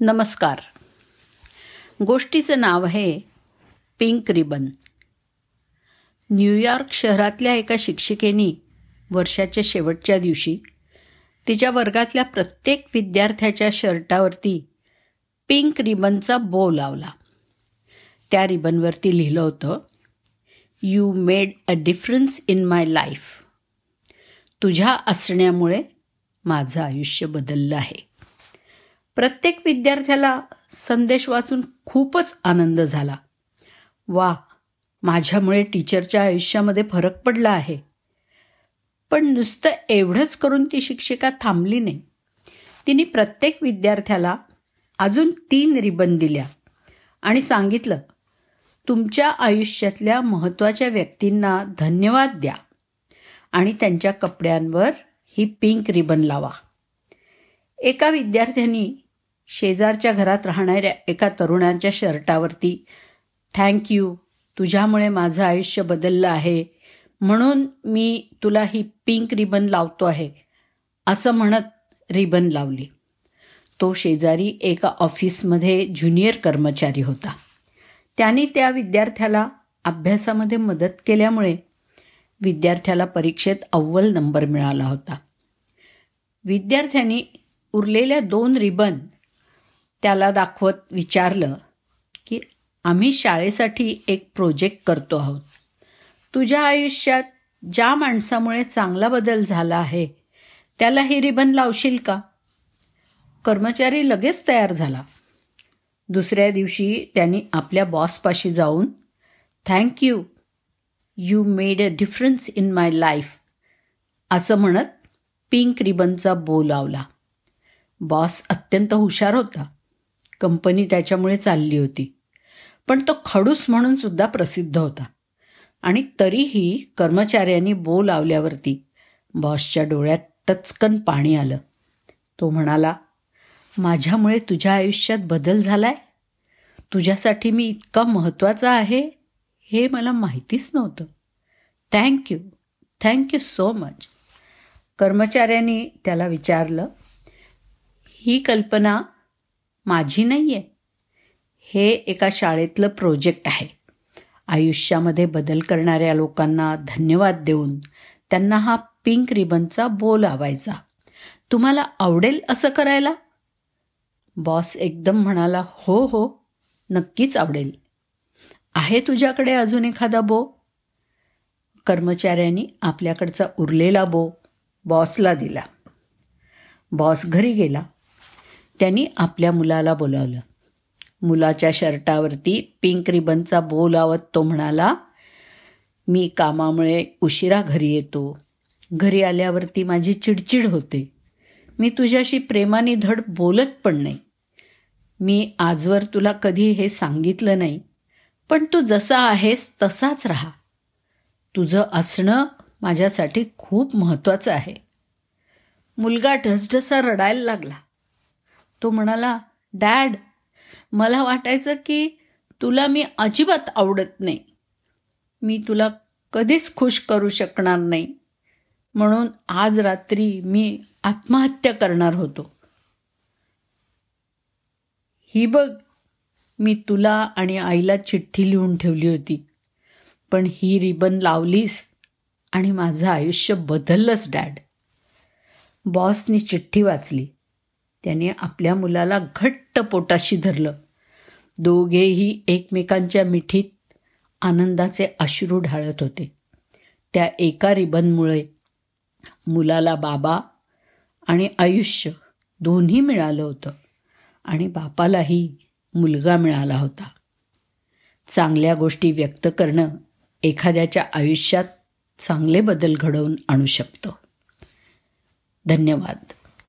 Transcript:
नमस्कार. गोष्टीचं नाव आहे पिंक रिबन. न्यूयॉर्क शहरातल्या एका शिक्षिकेनी वर्षाच्या शेवटच्या दिवशी तिच्या वर्गातल्या प्रत्येक विद्यार्थ्याच्या शर्टावरती पिंक रिबनचा बो लावला. त्या रिबनवरती लिहिलं होतं you made a difference in my life तुझ्या असण्यामुळे माझं आयुष्य बदललं आहे. प्रत्येक विद्यार्थ्याला संदेश वाचून खूपच आनंद झाला. वा माझ्यामुळे टीचरच्या आयुष्यामध्ये फरक पडला आहे. पण नुसतं एवढंच करून ती शिक्षिका थांबली नाही. तिने प्रत्येक विद्यार्थ्याला अजून तीन रिबन दिल्या आणि सांगितलं तुमच्या आयुष्यातल्या महत्त्वाच्या व्यक्तींना धन्यवाद द्या आणि त्यांच्या कपड्यांवर ही पिंक रिबन लावा. एका विद्यार्थ्यांनी शेजारच्या घरात राहणाऱ्या एका तरुणाच्या शर्टावरती थँक यू तुझ्यामुळे माझं आयुष्य बदललं आहे. म्हणून मी तुला ही पिंक रिबन लावतो आहे असं म्हणत रिबन लावली. तो शेजारी एका ऑफिसमध्ये ज्युनियर कर्मचारी होता. त्याने त्या विद्यार्थ्याला अभ्यासामध्ये मदत केल्यामुळे विद्यार्थ्याला परीक्षेत अव्वल नंबर मिळाला होता. विद्यार्थ्यांनी उरलेल्या दोन रिबन त्याला दाखवत विचारलं की आम्ही शाळेसाठी एक प्रोजेक्ट करतो आहोत. तुझ्या आयुष्यात ज्या माणसामुळे चांगला बदल झाला आहे त्याला ही रिबन लावशील का? कर्मचारी लगेच तयार झाला. दुसऱ्या दिवशी त्यांनी आपल्या बॉसपाशी जाऊन thank you you made a difference in my life असं म्हणत पिंक रिबनचा बो लावला. बॉस अत्यंत हुशार होता. कंपनी त्याच्यामुळे चालली होती. पण तो खडूस म्हणून सुद्धा प्रसिद्ध होता. आणि तरीही कर्मचाऱ्यांनी बो लावल्यावरती बॉसच्या डोळ्यात टचकन पाणी आलं. तो म्हणाला माझ्यामुळे तुझ्या आयुष्यात बदल झालाय? तुझ्यासाठी मी इतका महत्त्वाचा आहे हे मला माहितीच नव्हतं. थँक्यू थँक्यू सो मच कर्मचाऱ्यांनी त्याला विचारलं ही कल्पना माझी नाही आहे हे एका शाळेतलं प्रोजेक्ट आहे. आयुष्यामध्ये बदल करणाऱ्या लोकांना धन्यवाद देऊन त्यांना हा पिंक रिबनचा बो लावायचा तुम्हाला आवडेल असं करायला? बॉस एकदम म्हणाला हो हो नक्कीच आवडेल. आहे तुझ्याकडे अजून एखादा बो? कर्मचाऱ्यांनी आपल्याकडचा उरलेला बो बॉसला दिला. बॉस घरी गेला. त्यांनी आपल्या मुलाला बोलावलं. मुलाच्या शर्टावरती पिंक रिबनचा बो लावत तो म्हणाला मी कामामुळे उशिरा घरी येतो. घरी आल्यावरती माझी चिडचिड होते. मी तुझ्याशी प्रेमाने धड बोलत पण नाही. मी आजवर तुला कधी हे सांगितलं नाही पण तू जसा आहेस तसाच राहा. तुझं असणं माझ्यासाठी खूप महत्त्वाचं आहे. मुलगा ढसढसा रडायला लागला. तो म्हणाला डॅड मला वाटायचं की तुला मी अजिबात आवडत नाही. मी तुला कधीच खुश करू शकणार नाही. म्हणून आज रात्री मी आत्महत्या करणार होतो. ही बघ मी तुला आणि आईला चिठ्ठी लिहून ठेवली होती पण ही रिबन लावलीस आणि माझं आयुष्य बदललंच डॅड. बॉसनी चिठ्ठी वाचली. त्याने आपल्या मुलाला घट्ट पोटाशी धरलं. दोघेही एकमेकांच्या मिठीत आनंदाचे अश्रू ढाळत होते. त्या एका रिबनमुळे मुलाला बाबा आणि आयुष्य दोन्ही मिळालं होतं आणि बापालाही मुलगा मिळाला होता. चांगल्या गोष्टी व्यक्त करणं एखाद्याच्या आयुष्यात चांगले बदल घडवून आणू शकतं. धन्यवाद.